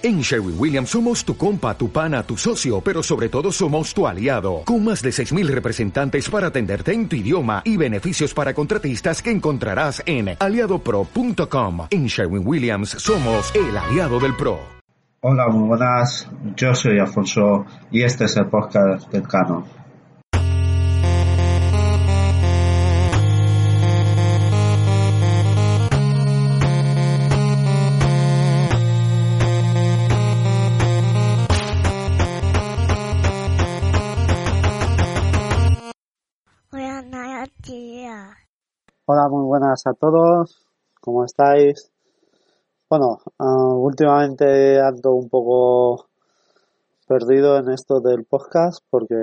En Sherwin Williams somos tu compa, tu pana, tu socio, pero sobre todo somos tu aliado, con más de 6.000 representantes para atenderte en tu idioma y beneficios para contratistas que encontrarás en aliadopro.com. En Sherwin Williams somos el aliado del PRO. Hola, buenas, yo soy Alfonso y este es el podcast del Cano. Hola, muy buenas a todos. ¿Cómo estáis? Bueno, uh, últimamente ando un poco perdido en esto del podcast porque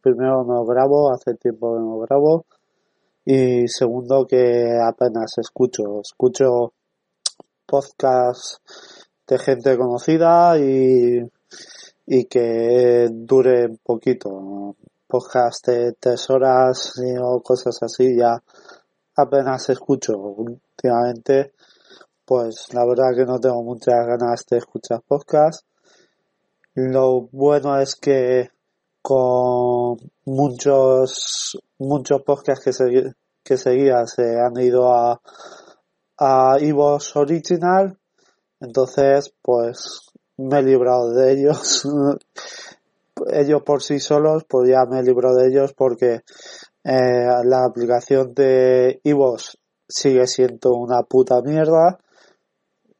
primero no grabo, hace tiempo que no grabo y segundo que apenas escucho. Escucho podcast de gente conocida y, y que dure poquito. Podcast de tres horas o cosas así ya apenas escucho últimamente, pues la verdad que no tengo muchas ganas de escuchar podcast. Lo bueno es que con muchos muchos podcasts que, segui, que seguía se han ido a a Evox Original, entonces pues me he librado de ellos. ellos por sí solos, pues ya me he librado de ellos porque eh, la aplicación de iVoox sigue siendo una puta mierda.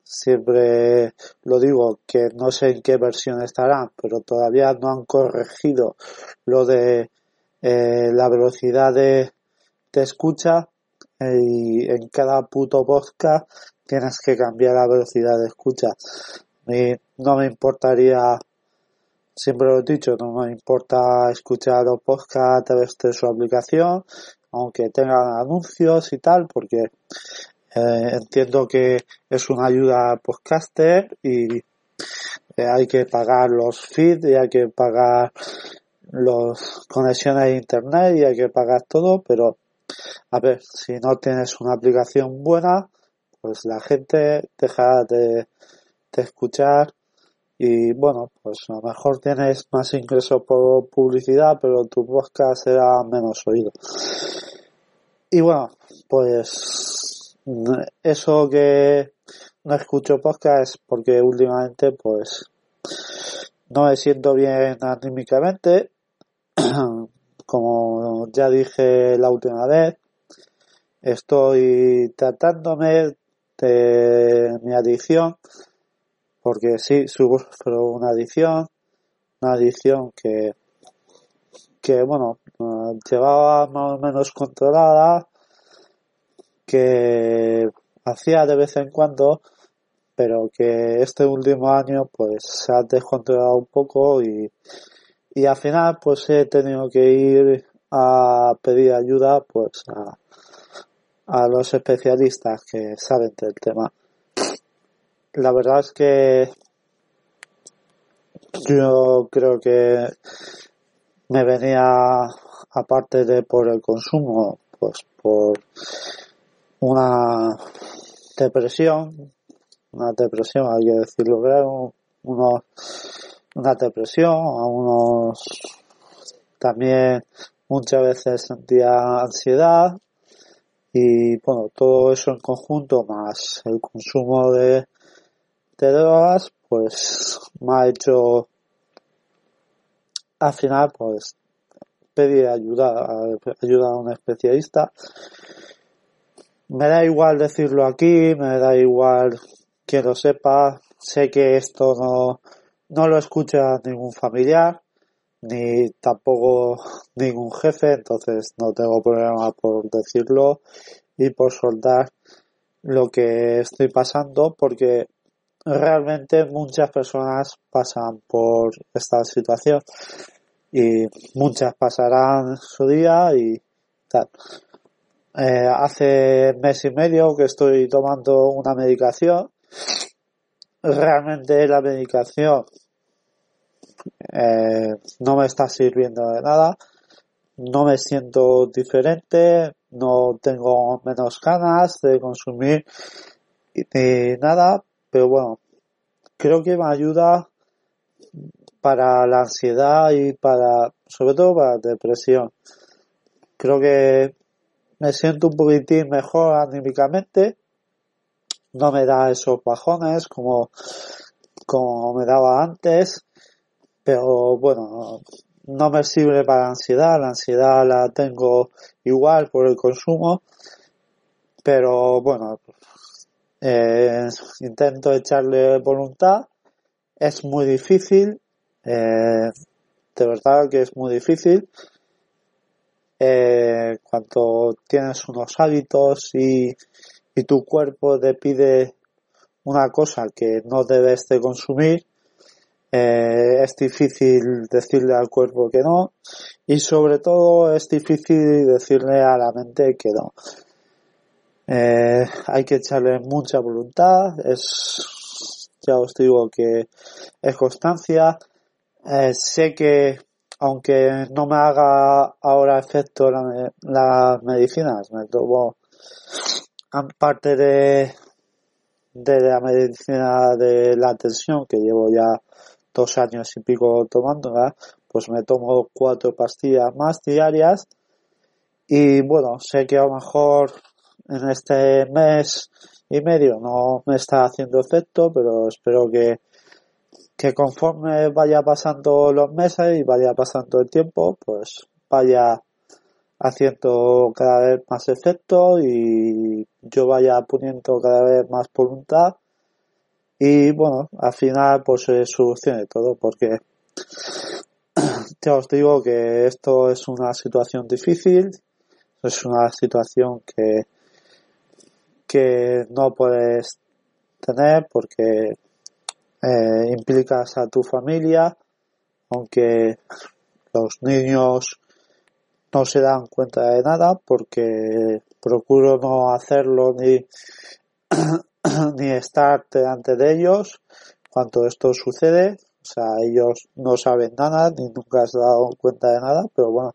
Siempre lo digo que no sé en qué versión estará, pero todavía no han corregido lo de eh, la velocidad de, de escucha eh, y en cada puto podcast tienes que cambiar la velocidad de escucha. Y no me importaría siempre lo he dicho, no me importa escuchar los podcasts a través de su aplicación, aunque tengan anuncios y tal, porque eh, entiendo que es una ayuda al podcaster y eh, hay que pagar los feeds y hay que pagar las conexiones a internet y hay que pagar todo, pero a ver, si no tienes una aplicación buena, pues la gente deja de, de escuchar y bueno, pues a lo mejor tienes más ingresos por publicidad, pero tu podcast será menos oído. Y bueno, pues eso que no escucho podcast es porque últimamente pues no me siento bien anímicamente. Como ya dije la última vez, estoy tratándome de mi adicción porque sí, sufro una adicción, una adicción que, que bueno, llevaba más o menos controlada, que hacía de vez en cuando, pero que este último año pues se ha descontrolado un poco y, y al final pues he tenido que ir a pedir ayuda pues a, a los especialistas que saben del tema la verdad es que yo creo que me venía aparte de por el consumo pues por una depresión una depresión hay que decirlo unos una depresión a unos también muchas veces sentía ansiedad y bueno todo eso en conjunto más el consumo de drogas, pues me ha hecho al final pues pedir ayuda, ayuda a un especialista. Me da igual decirlo aquí, me da igual que lo sepa, sé que esto no, no lo escucha ningún familiar, ni tampoco ningún jefe, entonces no tengo problema por decirlo y por soltar lo que estoy pasando porque realmente muchas personas pasan por esta situación y muchas pasarán su día y tal. Eh, hace mes y medio que estoy tomando una medicación. Realmente la medicación eh, no me está sirviendo de nada. No me siento diferente. No tengo menos ganas de consumir ni nada pero bueno, creo que me ayuda para la ansiedad y para, sobre todo para la depresión. Creo que me siento un poquitín mejor anímicamente, no me da esos bajones como, como me daba antes, pero bueno, no me sirve para la ansiedad, la ansiedad la tengo igual por el consumo, pero bueno, eh, intento echarle voluntad, es muy difícil, eh, de verdad que es muy difícil, eh, cuando tienes unos hábitos y, y tu cuerpo te pide una cosa que no debes de consumir, eh, es difícil decirle al cuerpo que no y sobre todo es difícil decirle a la mente que no. Eh, hay que echarle mucha voluntad, es, ya os digo que es constancia. Eh, sé que aunque no me haga ahora efecto las la medicinas, me tomo parte de, de la medicina de la tensión que llevo ya dos años y pico tomando, pues me tomo cuatro pastillas más diarias y bueno, sé que a lo mejor en este mes y medio no me está haciendo efecto, pero espero que, que conforme vaya pasando los meses y vaya pasando el tiempo, pues vaya haciendo cada vez más efecto y yo vaya poniendo cada vez más voluntad. Y bueno, al final pues se solucione todo porque ya os digo que esto es una situación difícil, es una situación que, que no puedes tener porque eh, implicas a tu familia, aunque los niños no se dan cuenta de nada porque procuro no hacerlo ni ni estar delante de ellos cuando esto sucede. O sea, ellos no saben nada ni nunca se dado cuenta de nada, pero bueno,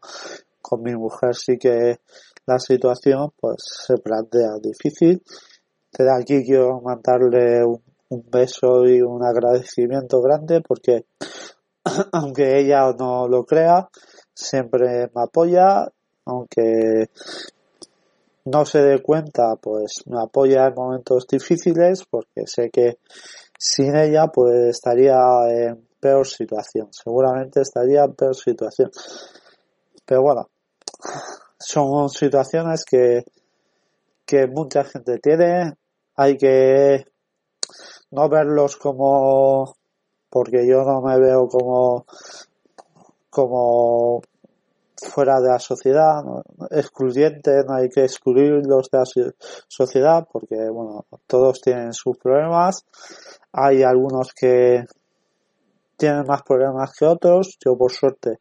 con mi mujer sí que la situación pues se plantea difícil. Desde aquí quiero mandarle un, beso y un agradecimiento grande porque aunque ella no lo crea, siempre me apoya, aunque no se dé cuenta, pues me apoya en momentos difíciles porque sé que sin ella pues estaría en peor situación, seguramente estaría en peor situación. Pero bueno, son situaciones que, que mucha gente tiene, hay que no verlos como porque yo no me veo como como fuera de la sociedad, excluyente, no hay que excluirlos de la sociedad porque, bueno, todos tienen sus problemas. Hay algunos que tienen más problemas que otros. Yo, por suerte,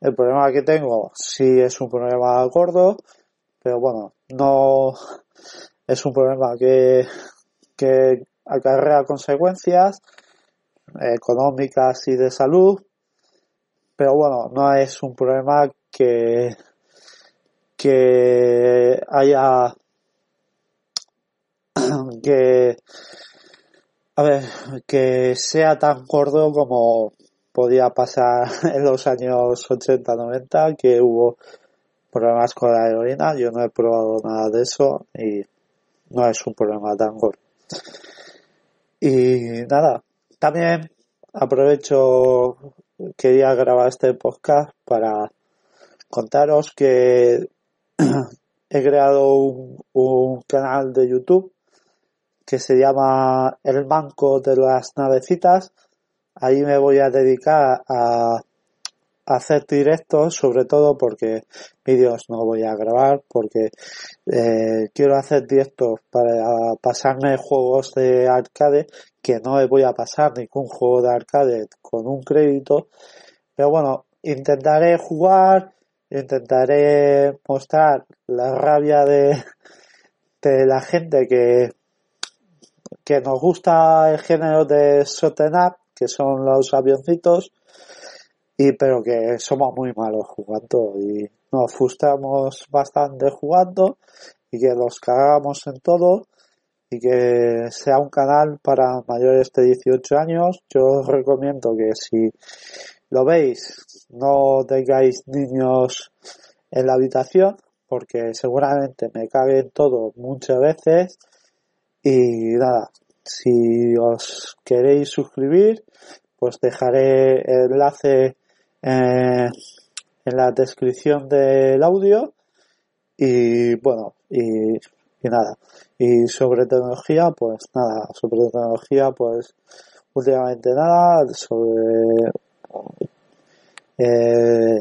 el problema que tengo sí es un problema gordo, pero bueno, no es un problema que, que acarrea consecuencias económicas y de salud, pero bueno, no es un problema que, que haya que a ver que sea tan gordo como podía pasar en los años 80-90 que hubo problemas con la heroína. Yo no he probado nada de eso y no es un problema tan gordo. Y nada también aprovecho quería grabar este podcast para contaros que he creado un, canal de YouTube que se llama El Banco de las Navecitas. Ahí me voy a dedicar a, hacer directos, sobre todo porque vídeos no voy a grabar, porque eh, quiero hacer directos para pasarme juegos de arcade, que no voy a pasar ningún juego de arcade con un crédito. Pero bueno, intentaré jugar intentaré mostrar la rabia de, de la gente que, que nos gusta el género de Sotenap, que son los avioncitos, y pero que somos muy malos jugando y nos frustramos bastante jugando y que nos cagamos en todo y que sea un canal para mayores de 18 años. Yo os recomiendo que si lo veis, no tengáis niños en la habitación, porque seguramente me caguen todo muchas veces. Y nada, si os queréis suscribir, pues dejaré el enlace eh, en la descripción del audio. Y bueno, y nada. Y sobre tecnología, pues nada, sobre tecnología, pues últimamente nada, sobre eh,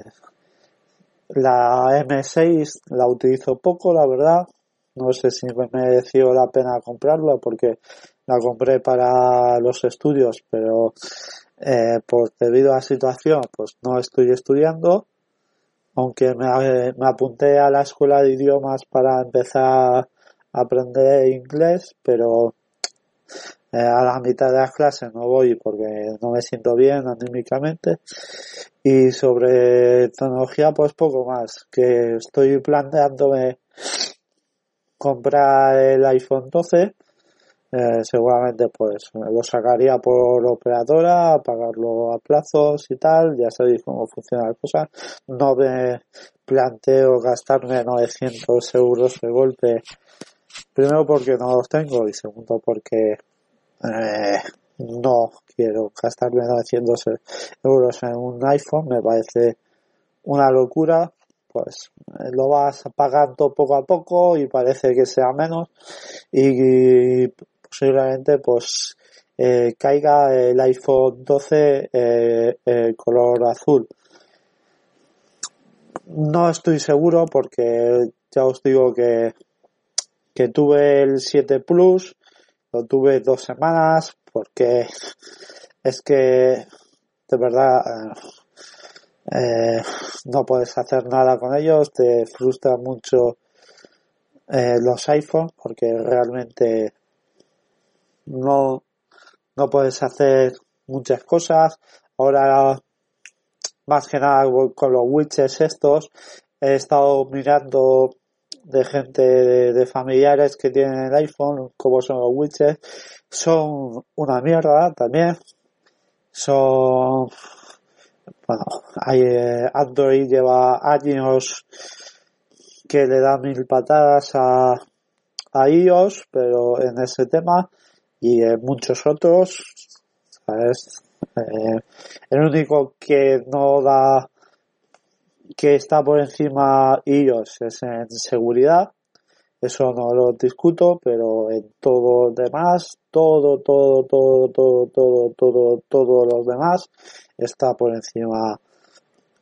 la M6 la utilizo poco, la verdad. No sé si me mereció la pena comprarla porque la compré para los estudios, pero eh, por debido a la situación, pues no estoy estudiando. Aunque me, me apunté a la escuela de idiomas para empezar aprender inglés, pero eh, a la mitad de las clases no voy porque no me siento bien anímicamente. Y sobre tecnología, pues poco más, que estoy planteándome comprar el iPhone 12. Eh, seguramente pues lo sacaría por operadora, pagarlo a plazos y tal, ya sabéis cómo funciona la cosa. No me planteo gastarme 900 euros de golpe Primero porque no los tengo y segundo porque eh, no quiero gastarme 900 euros en un iPhone, me parece una locura. Pues eh, lo vas pagando poco a poco y parece que sea menos y, posiblemente pues eh, caiga el iPhone 12 eh, color azul. No estoy seguro porque ya os digo que que tuve el 7 Plus, lo tuve dos semanas porque es que de verdad eh, no puedes hacer nada con ellos, te frustra mucho eh, los iPhones porque realmente no, no puedes hacer muchas cosas. Ahora, más que nada con los widgets estos, he estado mirando de gente, de, familiares que tienen el iPhone, como son los widgets, son una mierda también. Son, bueno, eh, Android lleva años que le da mil patadas a, a iOS, pero en ese tema y en muchos otros, ¿sabes? Eh, el único que no da que está por encima iOS es en seguridad, eso no lo discuto, pero en todo demás, todo, todo, todo, todo, todo, todo, todo los demás está por encima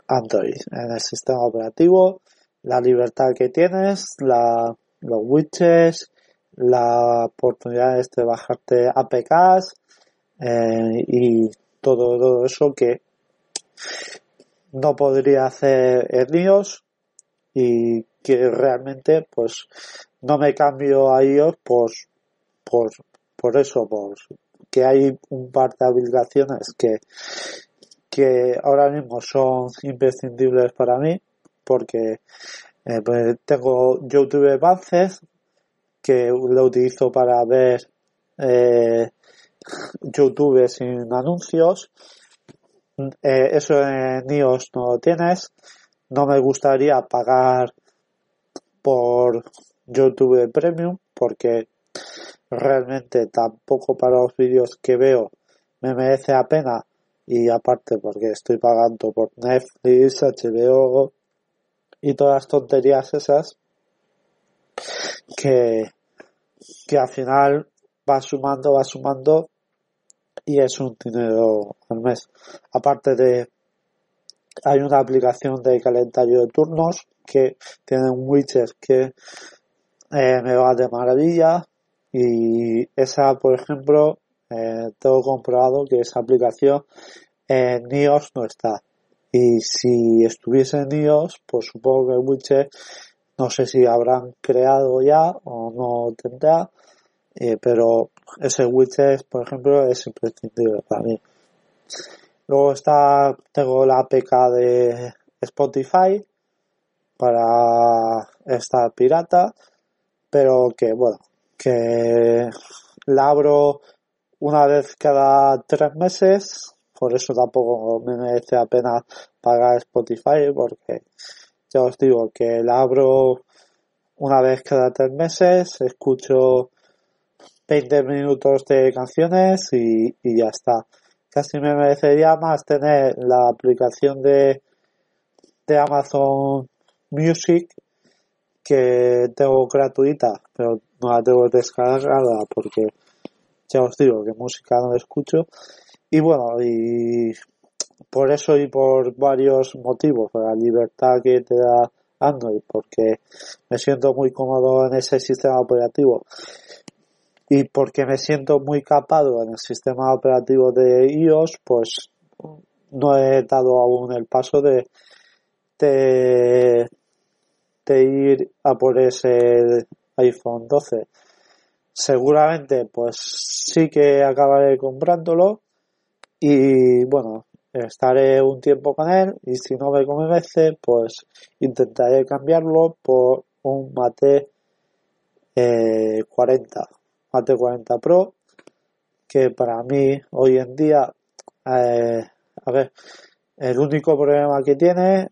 Android. En el sistema operativo, la libertad que tienes, la, los widgets, la oportunidad de bajarte APKs eh, y todo, todo eso que no podría hacer iOS y que realmente pues no me cambio a iOS por, por, por eso, por que hay un par de aplicaciones que, que ahora mismo son imprescindibles para mí porque eh, pues tengo YouTube Advanced que lo utilizo para ver eh, YouTube sin anuncios eh, eso en iOS no lo tienes. No me gustaría pagar por YouTube Premium porque realmente tampoco para los vídeos que veo me merece la pena y aparte porque estoy pagando por Netflix, HBO y todas las tonterías esas que, que al final va sumando, va sumando y es un dinero al mes. Aparte de, hay una aplicación de calendario de turnos que tiene un widget que eh, me va de maravilla y esa, por ejemplo, eh, tengo comprobado que esa aplicación en iOS no está. Y si estuviese en iOS, pues supongo que widget no sé si habrán creado ya o no tendrá, eh, pero ese widget, por ejemplo, es imprescindible para mí. Luego está, tengo la APK de Spotify para esta pirata, pero que bueno, que la abro una vez cada tres meses, por eso tampoco me merece la pena pagar Spotify, porque ya os digo que la abro una vez cada tres meses, escucho 20 minutos de canciones y, y ya está. Casi me merecería más tener la aplicación de, de Amazon Music que tengo gratuita, pero no la tengo descargada porque ya os digo que música no escucho. Y bueno, y por eso y por varios motivos, por la libertad que te da Android, porque me siento muy cómodo en ese sistema operativo y porque me siento muy capado en el sistema operativo de iOS, pues no he dado aún el paso de, de, de ir a por ese iPhone 12. Seguramente, pues sí que acabaré comprándolo y bueno, estaré un tiempo con él y si no me convence, pues intentaré cambiarlo por un Mate eh, 40, Mate 40 Pro, que para mí hoy en día, eh, a ver, el único problema que tiene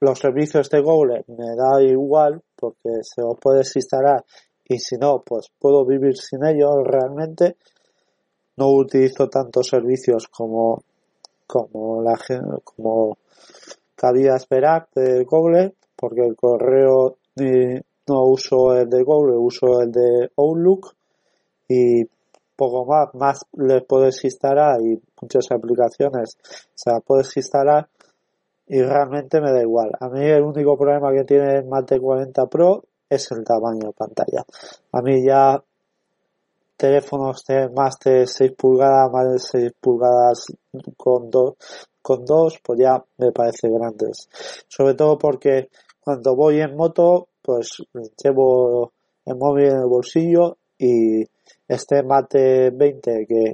los servicios de Google me da igual porque se los puedes instalar y si no, pues puedo vivir sin ellos realmente. No utilizo tantos servicios como como la como cabía esperar de Google porque el correo no uso el de Google uso el de Outlook y poco más más le puedes instalar y muchas aplicaciones se las puedes instalar y realmente me da igual a mí el único problema que tiene el Mate 40 Pro es el tamaño de pantalla a mí ya teléfonos de más de 6 pulgadas, más de 6 pulgadas con dos, con dos, pues ya me parece grandes. Sobre todo porque cuando voy en moto, pues llevo el móvil en el bolsillo y este Mate 20 que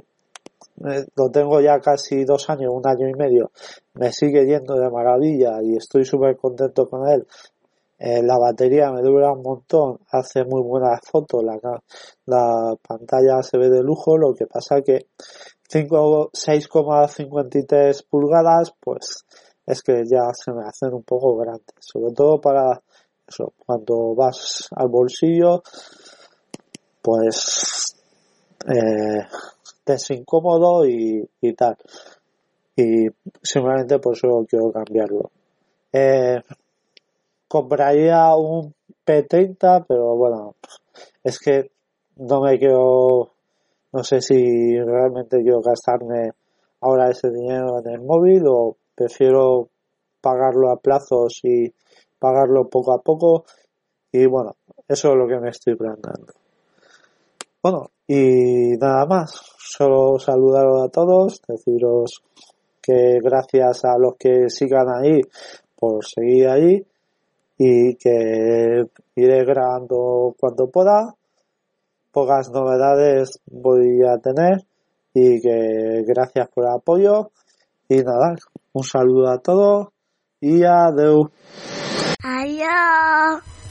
eh, lo tengo ya casi dos años, un año y medio, me sigue yendo de maravilla y estoy súper contento con él. Eh, la batería me dura un montón, hace muy buenas fotos, la, la pantalla se ve de lujo, lo que pasa que 6,53 pulgadas, pues es que ya se me hacen un poco grandes, sobre todo para eso, cuando vas al bolsillo, pues eh, es incómodo y, y tal. Y simplemente por eso quiero cambiarlo. Eh, compraría un P30, pero bueno, es que no me quiero, no sé si realmente quiero gastarme ahora ese dinero en el móvil o prefiero pagarlo a plazos y pagarlo poco a poco. Y bueno, eso es lo que me estoy planteando. Bueno, y nada más, solo saludaros a todos, deciros que gracias a los que sigan ahí por seguir ahí y que iré grabando cuando pueda. Pocas novedades voy a tener y que gracias por el apoyo. Y nada, un saludo a todos y adiós.